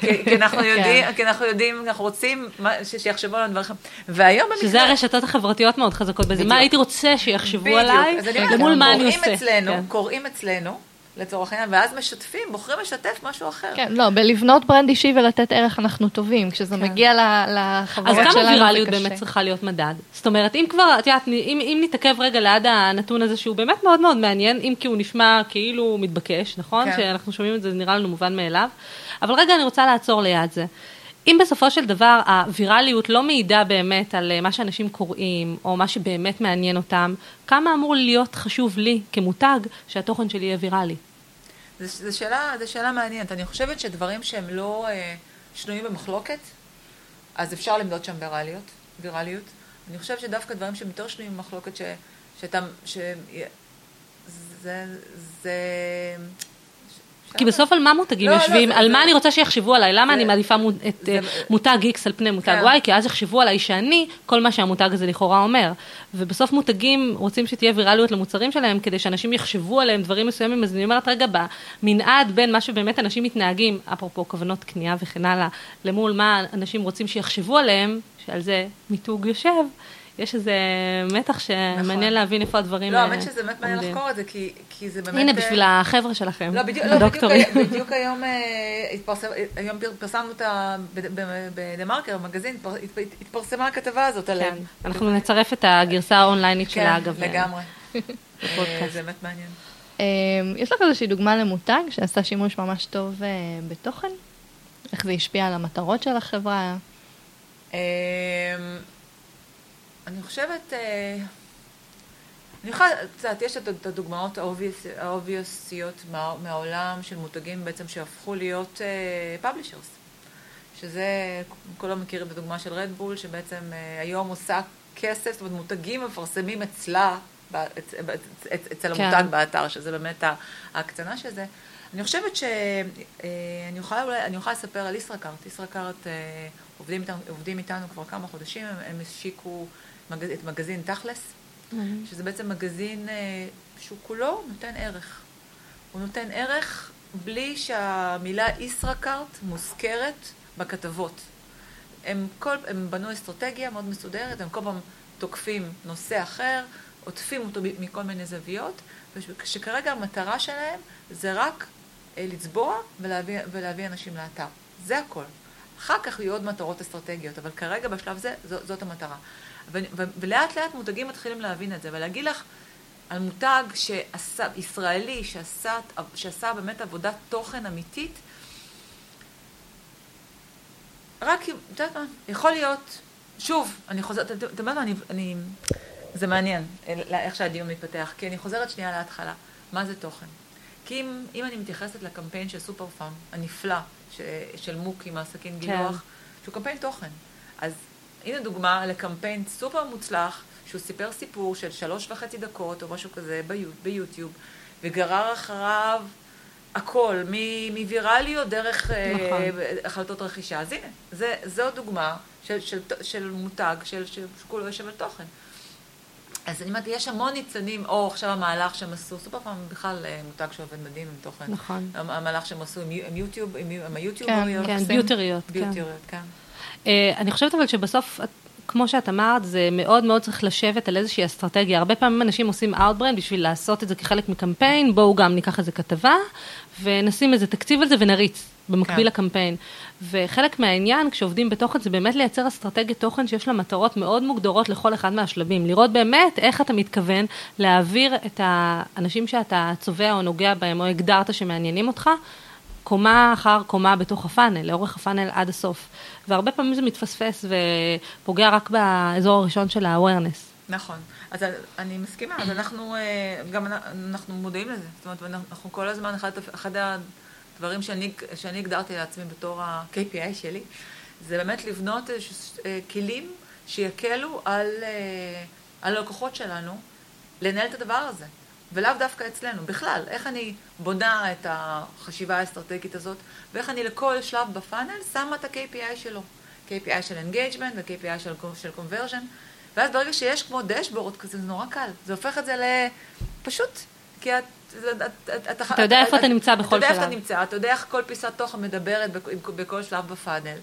כי, אנחנו כן. יודעים, כי אנחנו יודעים, אנחנו רוצים שיחשבו עלינו דברים. והיום במקרה... שזה הרשתות החברתיות מאוד חזקות בזה. מה הייתי רוצה שיחשבו. עליי, למול מה אני קוראים עושה. אצלנו, כן. קוראים אצלנו, לצורך העניין, ואז משתפים, בוחרים לשתף משהו אחר. כן, לא, בלבנות ברנד אישי ולתת ערך אנחנו טובים, כשזה כן. מגיע לחברות אז שלנו זה כמה ויראליות קשה. באמת צריכה להיות מדד? זאת אומרת, אם כבר, את יודעת, אם, אם נתעכב רגע ליד הנתון הזה שהוא באמת מאוד מאוד מעניין, אם כי הוא נשמע כאילו מתבקש, נכון? כן. שאנחנו שומעים את זה, זה נראה לנו מובן מאליו. אבל רגע, אני רוצה לעצור ליד זה. אם בסופו של דבר הווירליות לא מעידה באמת על אה, מה שאנשים קוראים, או מה שבאמת מעניין אותם, כמה אמור להיות חשוב לי כמותג שהתוכן שלי יהיה ויראלי? זו שאלה, שאלה מעניינת. אני חושבת שדברים שהם לא אה, שנויים במחלוקת, אז אפשר למדוד שם ויראליות, ויראליות. אני חושבת שדווקא דברים שהם יותר שנויים במחלוקת, ש, שאתה, ש... זה, זה... כי בסוף על מה מותגים לא, לא, יושבים? על מה אני רוצה שיחשבו עליי? למה אני מעדיפה את אה, מותג X על פני מותג כן. Y? כי אז יחשבו עליי שאני כל מה שהמותג הזה לכאורה אומר. ובסוף מותגים רוצים שתהיה ויראליות למוצרים שלהם כדי שאנשים יחשבו עליהם דברים מסוימים. אז אני אומרת, רגע, במנעד בין מה שבאמת אנשים מתנהגים, אפרופו כוונות קנייה וכן הלאה, למול מה אנשים רוצים שיחשבו עליהם, שעל זה מיתוג יושב. יש איזה מתח שמעניין להבין איפה הדברים לא, אה, האמת שזה באמת מעניין. לחקור את זה, כי, כי זה באמת... הנה, אה, בשביל החבר'ה שלכם, לא, בדיוק, לא, בדיוק, הדוקטורים. היום- בדיוק היום אה, התפרסם, היום פר- פרסמנו אותה בדה מרקר, במגזין, התפר- התפ- התפרסמה הכתבה הזאת עליהם. כן, אנחנו נצרף את הגרסה האונליינית כן, שלה, אגב. לגמרי. בפודקאסט. אה, זה באמת מעניין. אה, יש לך איזושהי דוגמה למותג שעשה שימוש ממש טוב אה, בתוכן? איך זה השפיע על המטרות של החברה? אני חושבת, אה, אני יכולה, יודעת, יש את הדוגמאות האובייס- האובייסיות מה- מהעולם של מותגים בעצם שהפכו להיות publishers. שזה, כולם מכירים את הדוגמה של רדבול, שבעצם אה, היום עושה כסף, זאת אומרת, מותגים מפרסמים אצלה, אצל כן. המותג באתר, שזה באמת ההקצנה של זה. אני חושבת שאני יכולה אולי, אני יכולה לספר על ישראכרט. ישראכרט אה, עובדים איתנו, עובדים איתנו כבר כמה חודשים, הם, הם השיקו את מגזין תכלס, שזה בעצם מגזין אה, שהוא כולו נותן ערך. הוא נותן ערך בלי שהמילה ישראכרט מוזכרת בכתבות. הם, כל, הם בנו אסטרטגיה מאוד מסודרת, הם כל פעם תוקפים נושא אחר, עוטפים אותו מכל מיני זוויות, ושכרגע המטרה שלהם זה רק אה, לצבוע ולהביא, ולהביא אנשים לאתר. זה הכל. אחר כך יהיו עוד מטרות אסטרטגיות, אבל כרגע בשלב זה, זו, זאת המטרה. ו, ו, ולאט לאט מותגים מתחילים להבין את זה, ולהגיד לך על מותג שעשה, ישראלי, שעשה, שעשה באמת עבודת תוכן אמיתית, רק, אם- את יודעת מה, יכול להיות, שוב, אני חוזרת, אתה יודע מה, אני, אני, זה מעניין, איך שהדיון מתפתח, כי אני חוזרת שנייה להתחלה, מה זה תוכן? כי אם, אם אני מתייחסת לקמפיין של סופר פארם, הנפלא, ש, של מוק עם הסכין כן. גילוח, שהוא קמפיין תוכן. אז הנה דוגמה לקמפיין סופר מוצלח, שהוא סיפר סיפור של שלוש וחצי דקות או משהו כזה ביו, ביוטיוב, וגרר אחריו הכל, מווירליות דרך אה, נכון. החלטות רכישה. אז הנה, זה, זו דוגמה של, של, של מותג, של, של, שכולו יושב על תוכן. אז אני אומרת, יש המון ניצנים, או עכשיו המהלך שהם עשו, סופר פעם בכלל אה, מותג שעובד מדהים עם תוכן. נכון. המ- המהלך שהם עשו עם, יו- עם יוטיוב, עם, עם כן. כן, עושים. ביוטריות. כן. אה, אני חושבת אבל שבסוף, כמו שאת אמרת, זה מאוד מאוד צריך לשבת על איזושהי אסטרטגיה. הרבה פעמים אנשים עושים Outbrand בשביל לעשות את זה כחלק מקמפיין, בואו גם ניקח איזה כתבה, ונשים איזה תקציב על זה ונריץ. במקביל כן. לקמפיין. וחלק מהעניין, כשעובדים בתוכן, זה באמת לייצר אסטרטגיית תוכן שיש לה מטרות מאוד מוגדרות לכל אחד מהשלבים. לראות באמת איך אתה מתכוון להעביר את האנשים שאתה צובע או נוגע בהם, או הגדרת שמעניינים אותך, קומה אחר קומה בתוך הפאנל, לאורך הפאנל עד הסוף. והרבה פעמים זה מתפספס ופוגע רק באזור הראשון של ה-awareness. נכון. אז אני מסכימה, אז אנחנו, אה, גם אנחנו מודעים לזה. זאת אומרת, אנחנו כל הזמן, אחד, אחד הדברים שאני, שאני הגדרתי לעצמי בתור ה-KPI שלי, זה באמת לבנות אה, כלים שיקלו אה, על הלקוחות שלנו לנהל את הדבר הזה. ולאו דווקא אצלנו, בכלל, איך אני בונה את החשיבה האסטרטגית הזאת, ואיך אני לכל שלב בפאנל שמה את ה-KPI שלו. KPI של engagement ו-KPI של, של conversion, ואז ברגע שיש כמו דשבורד כזה, זה נורא קל. זה הופך את זה לפשוט, כי את... אתה יודע איפה אתה נמצא בכל שלב. אתה יודע איפה אתה נמצא, אתה יודע איך כל פיסת תוכן מדברת בכל שלב בפאנל.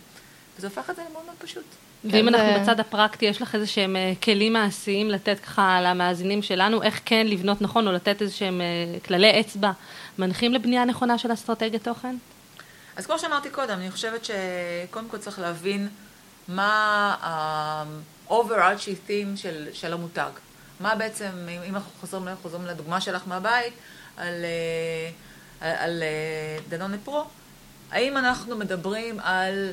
וזה הופך את זה למאוד מאוד פשוט. ואם אנחנו בצד הפרקטי, יש לך איזה שהם אה, כלים מעשיים לתת ככה למאזינים שלנו, איך כן לבנות נכון, או לתת איזה שהם אה, כללי אצבע מנחים לבנייה נכונה של אסטרטגיית תוכן? אז כמו שאמרתי קודם, אני חושבת שקודם כל צריך להבין מה ה-overarching theme של, של המותג. מה בעצם, אם אנחנו חוזרים, חוזרים לדוגמה שלך מהבית, על, אה, על, על דנון פרו, האם אנחנו מדברים על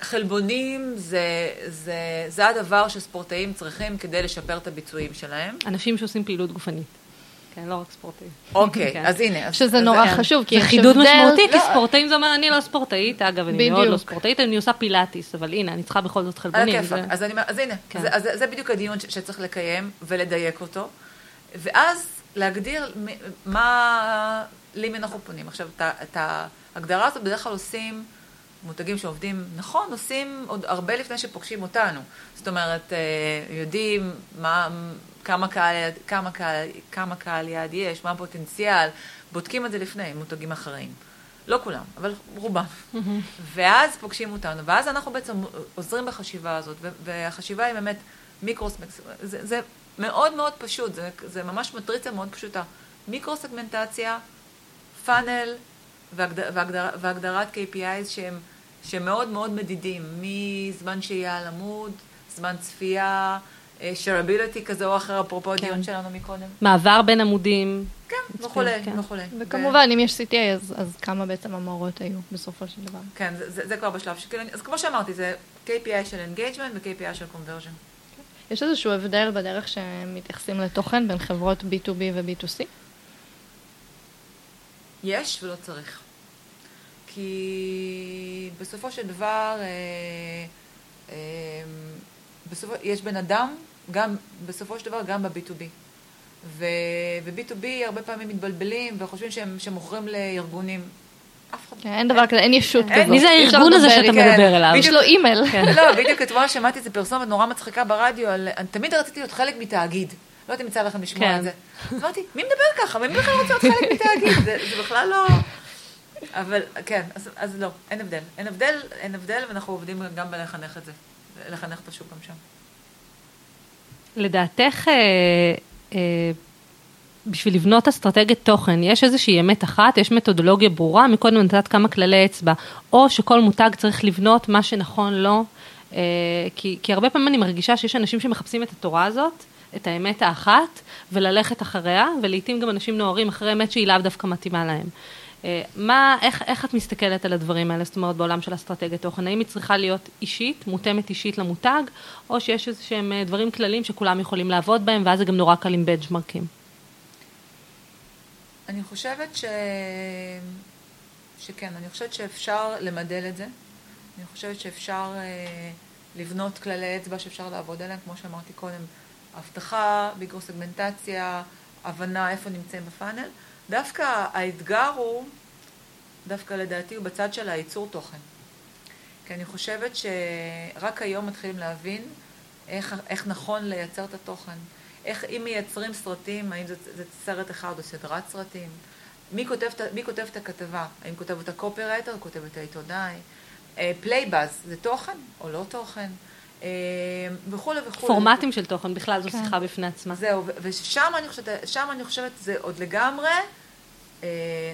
חלבונים זה, זה, זה הדבר שספורטאים צריכים כדי לשפר את הביצועים שלהם. אנשים שעושים פעילות גופנית. כן, לא רק ספורטאים. אוקיי, כן. אז הנה. שזה אז נורא כן. חשוב, כי זה יש חידוד הבדל- משמעותי, כי לא. ספורטאים זה אומר, אני לא ספורטאית, אגב, אני מאוד לא בדיוק. ספורטאית, אני עושה פילאטיס, אבל הנה, אני צריכה בכל זאת על חלבונים. הכיפאק. זה- אז, אני, אז הנה, כן. זה, אז זה, זה בדיוק הדיון ש- שצריך לקיים ולדייק אותו, ואז להגדיר מ- מה, למי אנחנו פונים. עכשיו, את ההגדרה הזאת בדרך כלל עושים מותגים שעובדים נכון, עושים עוד הרבה לפני שפוגשים אותנו. זאת אומרת, אה, יודעים מה, כמה קהל, כמה קהל, כמה קהל יעד יש, מה הפוטנציאל, בודקים את זה לפני מותגים אחרים. לא כולם, אבל רובם. [laughs] ואז פוגשים אותנו, ואז אנחנו בעצם עוזרים בחשיבה הזאת, והחשיבה היא באמת מיקרו-סמקס, זה, זה מאוד מאוד פשוט, זה, זה ממש מטריצה מאוד פשוטה. מיקרו-סגמנטציה, פאנל והגדר, והגדרת KPIs שהם, שהם מאוד מאוד מדידים, מזמן שהייה על עמוד, זמן צפייה, אה, shareability כזה או אחר, אפרופו כן. הדיון שלנו מקודם. מעבר בין עמודים. כן, וכולי, כן. וכולי. וכמובן, אם יש CTA, אז, אז כמה בעצם המורות היו בסופו של דבר. כן, זה, זה, זה כבר בשלב שכאילו, אז כמו שאמרתי, זה KPI של engagement ו-KPI של conversion. יש איזשהו הבדל בדרך שמתייחסים לתוכן בין חברות B2B ו-B2C? יש ולא צריך. כי בסופו של דבר, אה, אה, בסופו, יש בן אדם, גם, בסופו של דבר גם ב-B2B. ו- ו-B2B הרבה פעמים מתבלבלים וחושבים שהם, שהם מוכרים לארגונים. אף אחד כן, אין דבר כזה, אין ישות כזאת. מי זה הארגון הזה שאתה. כן, מדבר אליו? יש לו אימייל. [laughs] לא, בדיוק אתמול שמעתי איזה פרסומת נורא מצחיקה ברדיו, תמיד רציתי להיות חלק מתאגיד. לא יודעת אם יצא לכם לשמוע כן. את זה. אז אמרתי, מי מדבר ככה? מי בכלל רוצה להיות חלק מתאגיד? זה, זה בכלל לא... אבל כן, אז, אז לא, אין הבדל. אין הבדל, אין הבדל, ואנחנו עובדים גם בלחנך את זה. לחנך את השוק גם שם. לדעתך, אה, אה, בשביל לבנות אסטרטגיית תוכן, יש איזושהי אמת אחת, יש מתודולוגיה ברורה, מקודם נתת כמה כללי אצבע, או שכל מותג צריך לבנות מה שנכון לו, אה, כי, כי הרבה פעמים אני מרגישה שיש אנשים שמחפשים את התורה הזאת, את האמת האחת, וללכת אחריה, ולעיתים גם אנשים נוהרים אחרי אמת שהיא לאו דווקא מתאימה להם. אה, מה, איך, איך את מסתכלת על הדברים האלה, זאת אומרת, בעולם של אסטרטגיית תוכן? האם היא צריכה להיות אישית, מותאמת אישית למותג, או שיש איזה שהם אה, דברים כלליים שכולם יכולים לעבוד בהם, ואז זה גם נורא קל עם בנצ'מרקים? אני חושבת ש... שכן, אני חושבת שאפשר למדל את זה. אני חושבת שאפשר אה, לבנות כללי אצבע שאפשר לעבוד עליהם, כמו שאמרתי קודם, אבטחה, מיקרו-סגמנטציה, הבנה איפה נמצאים בפאנל. דווקא האתגר הוא, דווקא לדעתי, הוא בצד של הייצור תוכן. כי אני חושבת שרק היום מתחילים להבין איך, איך נכון לייצר את התוכן. איך אם מייצרים סרטים, האם זה, זה סרט אחד או סדרת סרטים? מי כותב, מי כותב את הכתבה? האם כותב אותה קופירייטר, כותב אותה עיתונאי? פלייבאז זה תוכן או לא תוכן? אה, וכולי וכולי. פורמטים של תוכן, בכלל זו כן. שיחה בפני עצמה. זהו, ושם אני חושבת, שם אני חושבת זה עוד לגמרי אה,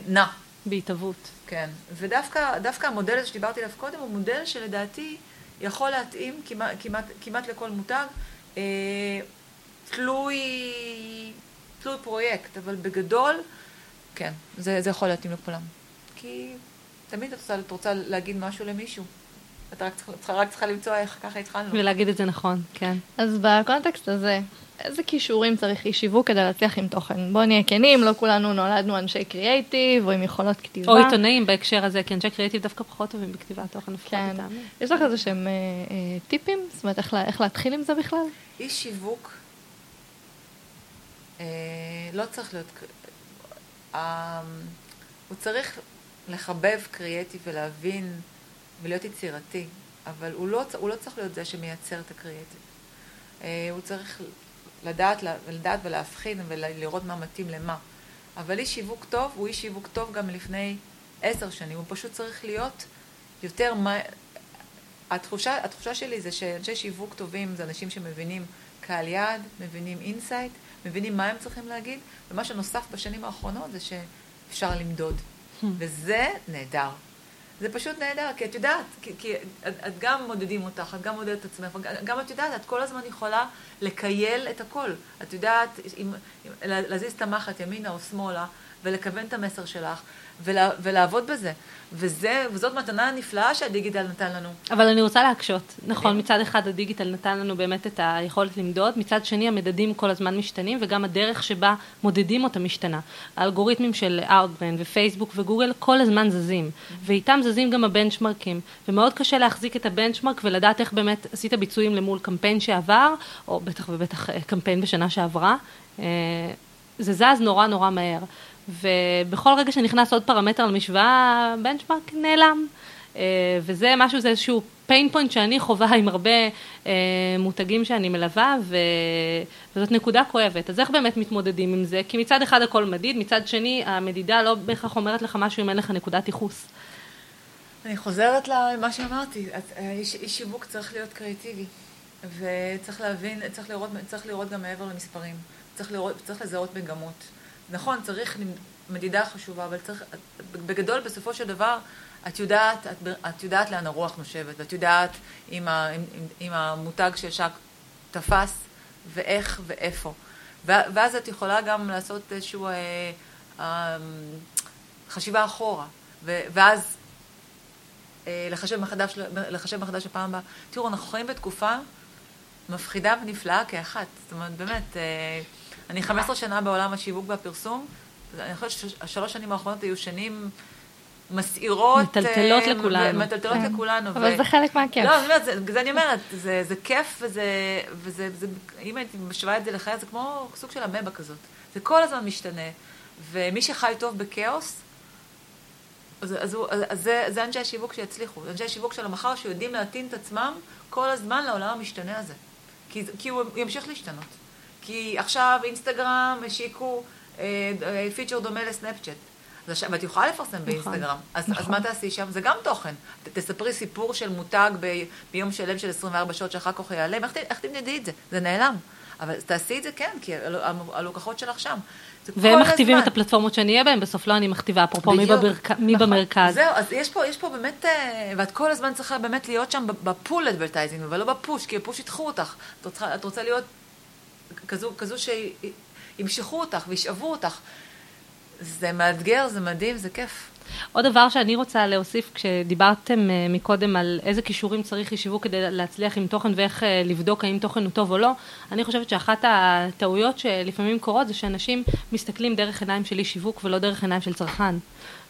נע. בהתהוות. כן, ודווקא דווקא המודל הזה שדיברתי עליו קודם, הוא מודל שלדעתי יכול להתאים כמעט, כמעט, כמעט לכל מותג, אה, תלוי, תלוי פרויקט, אבל בגדול, כן, זה, זה יכול להתאים לכולם. כי תמיד את רוצה, את רוצה להגיד משהו למישהו. את רק צריכה, רק צריכה למצוא איך ככה התחלנו. ולהגיד את זה נכון, כן. אז בקונטקסט הזה, איזה כישורים צריך איש שיווק כדי להצליח עם תוכן? בואו נהיה כנים, לא כולנו נולדנו אנשי קריאייטיב או עם יכולות כתיבה. או עיתונאים בהקשר הזה, כי אנשי קריאיטיב דווקא פחות טובים בכתיבת תוכן, כן. יש לך איזה שהם אה, אה, טיפים? זאת אומרת, איך, לה, איך להתחיל עם זה בכלל? איש שיווק אה, לא צריך להיות, אה, הוא צריך לחבב קריאטיב ולהבין ולהיות יצירתי, אבל הוא לא, הוא לא צריך להיות זה שמייצר את הקריאטיב. אה, הוא צריך לדעת, לדעת ולהבחין ולראות מה מתאים למה. אבל איש שיווק טוב הוא איש שיווק טוב גם לפני עשר שנים, הוא פשוט צריך להיות יותר מה... התחושה, התחושה שלי זה שאנשי שיווק טובים זה אנשים שמבינים קהל יעד, מבינים insight, מבינים מה הם צריכים להגיד, ומה שנוסף בשנים האחרונות זה שאפשר למדוד. Hmm. וזה נהדר. זה פשוט נהדר, כי את יודעת, כי, כי את, את גם מודדים אותך, את גם מודדת את עצמך, גם את יודעת, את כל הזמן יכולה לקייל את הכל. את יודעת, אם, אם, להזיז את המחט ימינה או שמאלה, ולכוון את המסר שלך, ולה, ולעבוד בזה. וזה, וזאת מתנה נפלאה שהדיגיטל נתן לנו. אבל אני רוצה להקשות. נכון, מצד אחד הדיגיטל נתן לנו באמת את היכולת למדוד, מצד שני המדדים כל הזמן משתנים, וגם הדרך שבה מודדים אותם משתנה. האלגוריתמים של Outbrain ופייסבוק וגוגל כל הזמן זזים, ואיתם זזים גם הבנצ'מרקים, ומאוד קשה להחזיק את הבנצ'מרק ולדעת איך באמת עשית ביצועים למול קמפיין שעבר, או בטח ובטח אה, קמפיין בשנה שעברה. אה, זה זז נורא נורא מהר. ובכל רגע שנכנס עוד פרמטר למשוואה, בנצ'מארק נעלם. אה, וזה משהו, זה איזשהו pain point שאני חווה עם הרבה אה, מותגים שאני מלווה, ו... וזאת נקודה כואבת. אז איך באמת מתמודדים עם זה? כי מצד אחד הכל מדיד, מצד שני המדידה לא בהכרח אומרת לך משהו אם אין לך נקודת ייחוס. אני חוזרת למה שאמרתי, איש, איש שיווק צריך להיות קריאטיבי, וצריך להבין, צריך לראות, צריך לראות גם מעבר למספרים, צריך, לראות, צריך לזהות מגמות. נכון, צריך מדידה חשובה, אבל צריך, בגדול, בסופו של דבר, את יודעת, את, את יודעת לאן הרוח נושבת, ואת יודעת אם, ה, אם, אם המותג של שק תפס, ואיך ואיפה. ואז את יכולה גם לעשות איזושהי אה, אה, חשיבה אחורה, ואז אה, לחשב מחדש, לחשב מחדש הפעם הבאה. תראו, אנחנו חיים בתקופה מפחידה ונפלאה כאחת. זאת אומרת, באמת, אה, אני 15 שנה בעולם השיווק והפרסום, אני חושבת שהשלוש שנים האחרונות היו שנים מסעירות. מטלטלות uh, לכולנו. מטלטלות כן. לכולנו. אבל ו... זה חלק מהכיף. לא, אני אומרת, זה, זה אני אומרת, זה, זה כיף, וזה, וזה, זה, אם הייתי משווה את זה לחיי, זה כמו סוג של אמבה כזאת. זה כל הזמן משתנה, ומי שחי טוב בכאוס, אז, אז, אז, אז זה, זה אנשי השיווק שיצליחו. אנשי השיווק של המחר שיודעים להתאים את עצמם כל הזמן לעולם המשתנה הזה. כי, כי הוא ימשיך להשתנות. כי עכשיו אינסטגרם השיקו אה, אה, פיצ'ר דומה לסנאפצ'אט. ואת יכולה לפרסם נכון, באינסטגרם, אז, נכון. אז מה תעשי שם? זה גם תוכן. תספרי סיפור של מותג ב, ביום שלם של 24 שעות שאחר כך ייעלם, איך, איך תמדדי את זה? זה נעלם. אבל תעשי את זה כן, כי הלקוחות שלך שם. והם מכתיבים את הפלטפורמות שאני אהיה בהן, בסוף לא אני מכתיבה, אפרופו מי, בברק... מי נכון. במרכז. זהו, אז יש פה, יש פה באמת, אה, ואת כל הזמן צריכה באמת להיות שם ב pull advertising, אבל לא ב push, כי ב push ידחו אותך. את רוצה, את רוצה להיות כזו, כזו שימשכו אותך וישאבו אותך. זה מאתגר, זה מדהים, זה כיף. עוד דבר שאני רוצה להוסיף, כשדיברתם אה, מקודם על איזה כישורים צריך ישיבו כדי להצליח עם תוכן ואיך אה, לבדוק האם תוכן הוא טוב או לא, אני חושבת שאחת הטעויות שלפעמים קורות זה שאנשים מסתכלים דרך עיניים של איש שיווק ולא דרך עיניים של צרכן.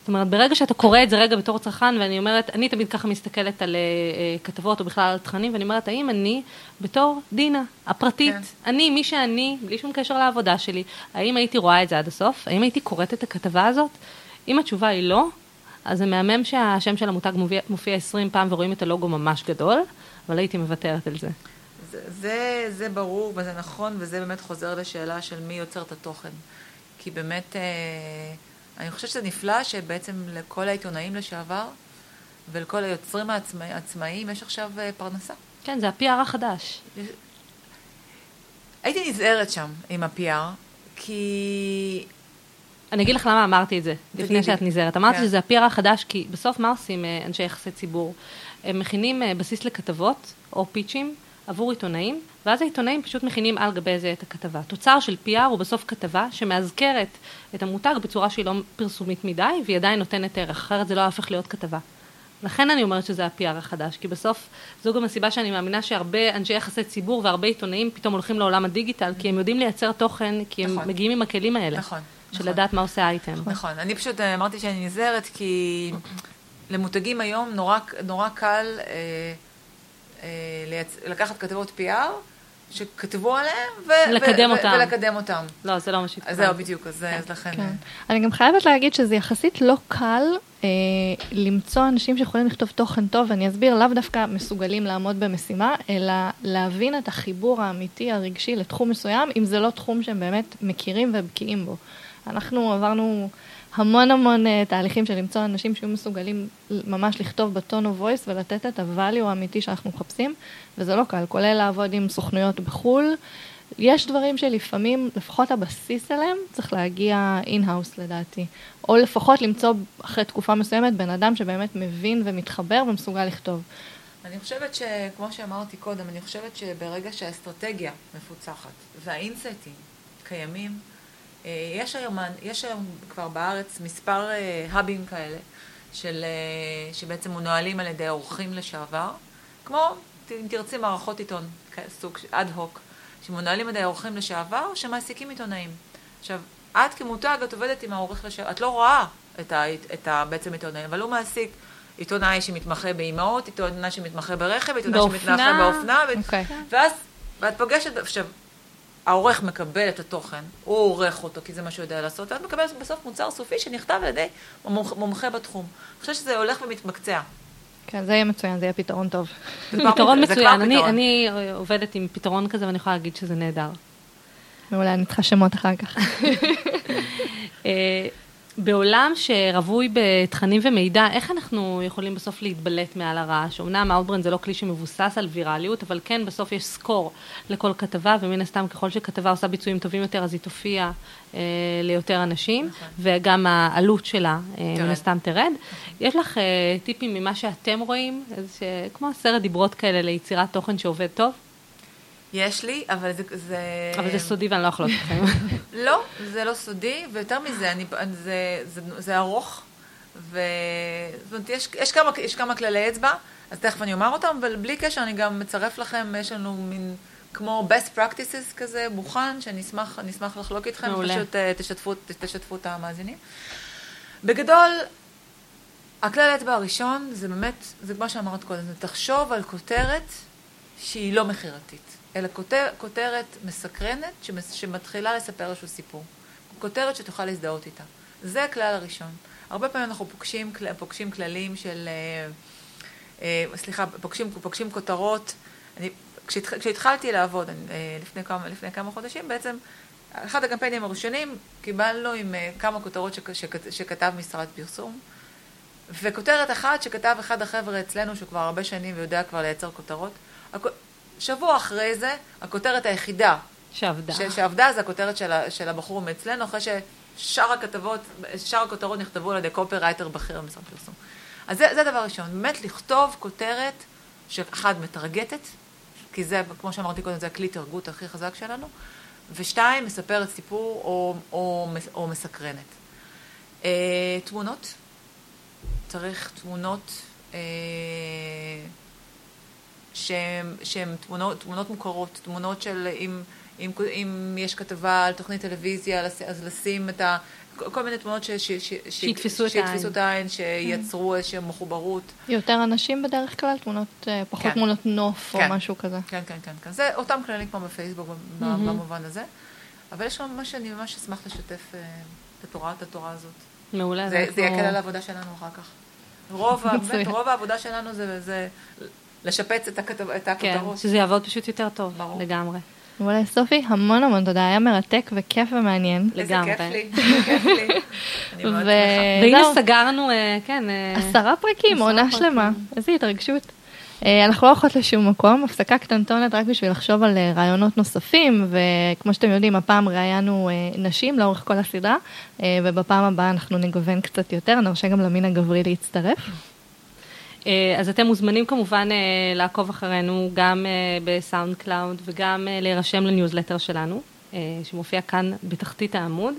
זאת אומרת, ברגע שאתה קורא את זה רגע בתור צרכן, ואני אומרת, אני תמיד ככה מסתכלת על uh, כתבות או בכלל על תכנים, ואני אומרת, האם אני, בתור דינה, הפרטית, כן. אני, מי שאני, בלי שום קשר לעבודה שלי, האם הייתי רואה את זה עד הסוף? האם הייתי קוראת את הכתבה הזאת? אם התשובה היא לא, אז זה מהמם שהשם של המותג מופיע, מופיע 20 פעם ורואים את הלוגו ממש גדול, אבל הייתי מוותרת על זה. זה, זה, זה ברור וזה נכון, וזה באמת חוזר לשאלה של מי יוצר את התוכן. כי באמת... אה, אני חושבת שזה נפלא שבעצם לכל העיתונאים לשעבר ולכל היוצרים העצמאיים יש עכשיו אה, פרנסה. כן, זה ה-PR החדש. הייתי נזהרת שם עם ה-PR, כי... אני אגיד לך למה אמרתי את זה, לפני שאת נזהרת. אמרתי כן. שזה ה-PR החדש, כי בסוף מה עושים אה, אנשי יחסי ציבור? הם מכינים אה, בסיס לכתבות או פיצ'ים עבור עיתונאים, ואז העיתונאים פשוט מכינים על גבי זה את הכתבה. תוצר של PR הוא בסוף כתבה שמאזכרת את המותג בצורה שהיא לא פרסומית מדי, והיא עדיין נותנת ערך, אחרת זה לא הופך להיות כתבה. לכן אני אומרת שזה ה-PR החדש, כי בסוף זו גם הסיבה שאני מאמינה שהרבה אנשי יחסי ציבור והרבה עיתונאים פתאום הולכים לעולם הדיגיטל, כי הם יודעים לייצר תוכן, כי הם נכון. מגיעים עם הכלים האלה. נכון. של נכון. לדעת מה עושה האייטם. נכון, אני פשוט אה, אמרתי שאני נזהרת, כי למותגים היום נורא, נורא קל אה, לייצ... לקחת כתבות PR, שכתבו עליהם, ו- לקדם ו- אותם. ולקדם אותם. לא, זה לא מה שהתכוונתי. זהו, בדיוק, אז, כן. אז לכן... כן. אני גם חייבת להגיד שזה יחסית לא קל אה, למצוא אנשים שיכולים לכתוב תוכן טוב, ואני אסביר, לאו דווקא מסוגלים לעמוד במשימה, אלא להבין את החיבור האמיתי, הרגשי לתחום מסוים, אם זה לא תחום שהם באמת מכירים ובקיאים בו. אנחנו עברנו המון המון uh, תהליכים של למצוא אנשים שיהיו מסוגלים ממש לכתוב ב tone of voice ולתת את ה-value האמיתי שאנחנו מחפשים, וזה לא קל, כולל לעבוד עם סוכנויות בחו"ל. יש דברים שלפעמים, לפחות הבסיס עליהם, צריך להגיע in-house לדעתי. או לפחות למצוא אחרי תקופה מסוימת בן אדם שבאמת מבין ומתחבר ומסוגל לכתוב. אני חושבת שכמו שאמרתי קודם, אני חושבת שברגע שהאסטרטגיה מפוצחת והאינסייטים קיימים, יש היום, יש היום כבר בארץ מספר האבים אה, כאלה, של, אה, שבעצם מנוהלים על ידי אורחים לשעבר, כמו, אם תרצי, מערכות עיתון, סוג אד הוק, שמנוהלים על ידי אורחים לשעבר, שמעסיקים עיתונאים. עכשיו, את כמותג, את עובדת עם העורך לשעבר, את לא רואה את, ה, את ה, בעצם עיתונאים, אבל הוא מעסיק עיתונאי שמתמחה באימהות, עיתונאי שמתמחה ברכב, עיתונאי שמתמחה באופנה, okay. אוקיי. ואז, ואת פוגשת, עכשיו, העורך מקבל את התוכן, הוא עורך אותו, כי זה מה שהוא יודע לעשות, ואת מקבלת בסוף מוצר סופי שנכתב על ידי מומחה בתחום. אני חושבת שזה הולך ומתמקצע. כן, זה יהיה מצוין, זה יהיה פתרון טוב. [laughs] פתרון מצוין, אני עובדת עם פתרון כזה ואני יכולה להגיד שזה נהדר. מעולה, אני צריכה שמות אחר כך. [laughs] בעולם שרווי בתכנים ומידע, איך אנחנו יכולים בסוף להתבלט מעל הרעש? אמנם Outbrain זה לא כלי שמבוסס על ויראליות, אבל כן בסוף יש סקור לכל כתבה, ומן הסתם ככל שכתבה עושה ביצועים טובים יותר, אז היא תופיע אה, ליותר אנשים, נכון. וגם העלות שלה אה, מן הסתם תרד. יש לך אה, טיפים ממה שאתם רואים, איזה, כמו עשרת דיברות כאלה ליצירת תוכן שעובד טוב? יש לי, אבל זה... זה... אבל זה סודי ואני לא אכלוט אתכם. [laughs] לא, זה לא סודי, ויותר מזה, אני, זה, זה, זה ארוך, ו... זאת אומרת, יש, יש, כמה, יש כמה כללי אצבע, אז תכף אני אומר אותם, אבל בלי קשר אני גם מצרף לכם, יש לנו מין כמו best practices כזה מוכן, שאני אשמח, אשמח לחלוק איתכם, מעולה. פשוט uh, תשתפו, תשתפו את המאזינים. בגדול, הכלל האצבע הראשון זה באמת, זה כמו שאמרת קודם, זה תחשוב על כותרת שהיא לא מכירתית. אלא כותר, כותרת מסקרנת שמתחילה לספר איזשהו סיפור. כותרת שתוכל להזדהות איתה. זה הכלל הראשון. הרבה פעמים אנחנו פוגשים, פוגשים כללים של, אה, אה, סליחה, פוגשים, פוגשים כותרות. אני, כשהתח, כשהתחלתי לעבוד אה, לפני, כמה, לפני כמה חודשים, בעצם אחד הקמפיינים הראשונים קיבלנו עם כמה כותרות שכ, שכתב משרד פרסום. וכותרת אחת שכתב אחד החבר'ה אצלנו, שהוא כבר הרבה שנים ויודע כבר לייצר כותרות. שבוע אחרי זה, הכותרת היחידה שעבדה, ש, שעבדה זה הכותרת של, ה, של הבחור מאצלנו, אחרי ששאר הכתבות, שאר הכותרות נכתבו על ידי קופרייטר בכיר במשרד פרסום. אז זה, זה דבר ראשון, באמת לכתוב כותרת שאחד, מטרגטת, כי זה, כמו שאמרתי קודם, זה הכלי תרגות הכי חזק שלנו, ושתיים, מספרת סיפור או, או, או מסקרנת. אה, תמונות, צריך תמונות אה, שהן תמונות, תמונות מוכרות, תמונות של אם, אם, אם יש כתבה על תוכנית טלוויזיה, אז לשים את ה... כל מיני תמונות ש, ש, ש, שיתפסו, שיתפסו את העין, שייצרו כן. איזושהי מחוברות. יותר אנשים בדרך כלל, תמונות, אה, פחות כן. תמונות נוף כן. או משהו כזה. כן, כן, כן, כן. זה אותם כללים כמו בפייסבוק mm-hmm. במובן הזה. אבל יש שם מה שאני ממש אשמח לשתף אה, את התורה, את התורה הזאת. מעולה. זה, זה יקל על העבודה שלנו אחר כך. רוב, באמת, [laughs] רוב העבודה שלנו זה, זה לשפץ את, הכתב, את הכותרות. כן, שזה יעבוד פשוט יותר טוב, ברור. לגמרי. וואלה, סופי, המון המון תודה, היה מרתק וכיף ומעניין. לגמרי. איזה כיף לי, כיף [laughs] לי. אני מאוד שמחה. והנה סגרנו, אה, כן. אה, עשרה פרקים, עונה שלמה. איזה התרגשות. אה, אנחנו לא הולכות לשום מקום, הפסקה קטנטונת רק בשביל לחשוב על רעיונות נוספים, וכמו שאתם יודעים, הפעם ראיינו נשים לאורך כל הסדרה, ובפעם הבאה אנחנו נגוון קצת יותר, נרשה גם למין הגברי להצטרף. אה, אז אתם מוזמנים כמובן אה, לעקוב אחרינו גם אה, בסאונד קלאוד וגם להירשם לניוזלטר שלנו, שמופיע כאן בתחתית העמוד.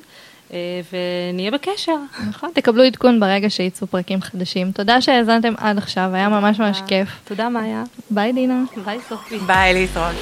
ונהיה בקשר. נכון, תקבלו עדכון ברגע שייצאו פרקים חדשים. תודה שהאזנתם עד עכשיו, היה ממש ממש כיף. תודה מאיה. ביי דינה. ביי סופי. ביי ליטרון.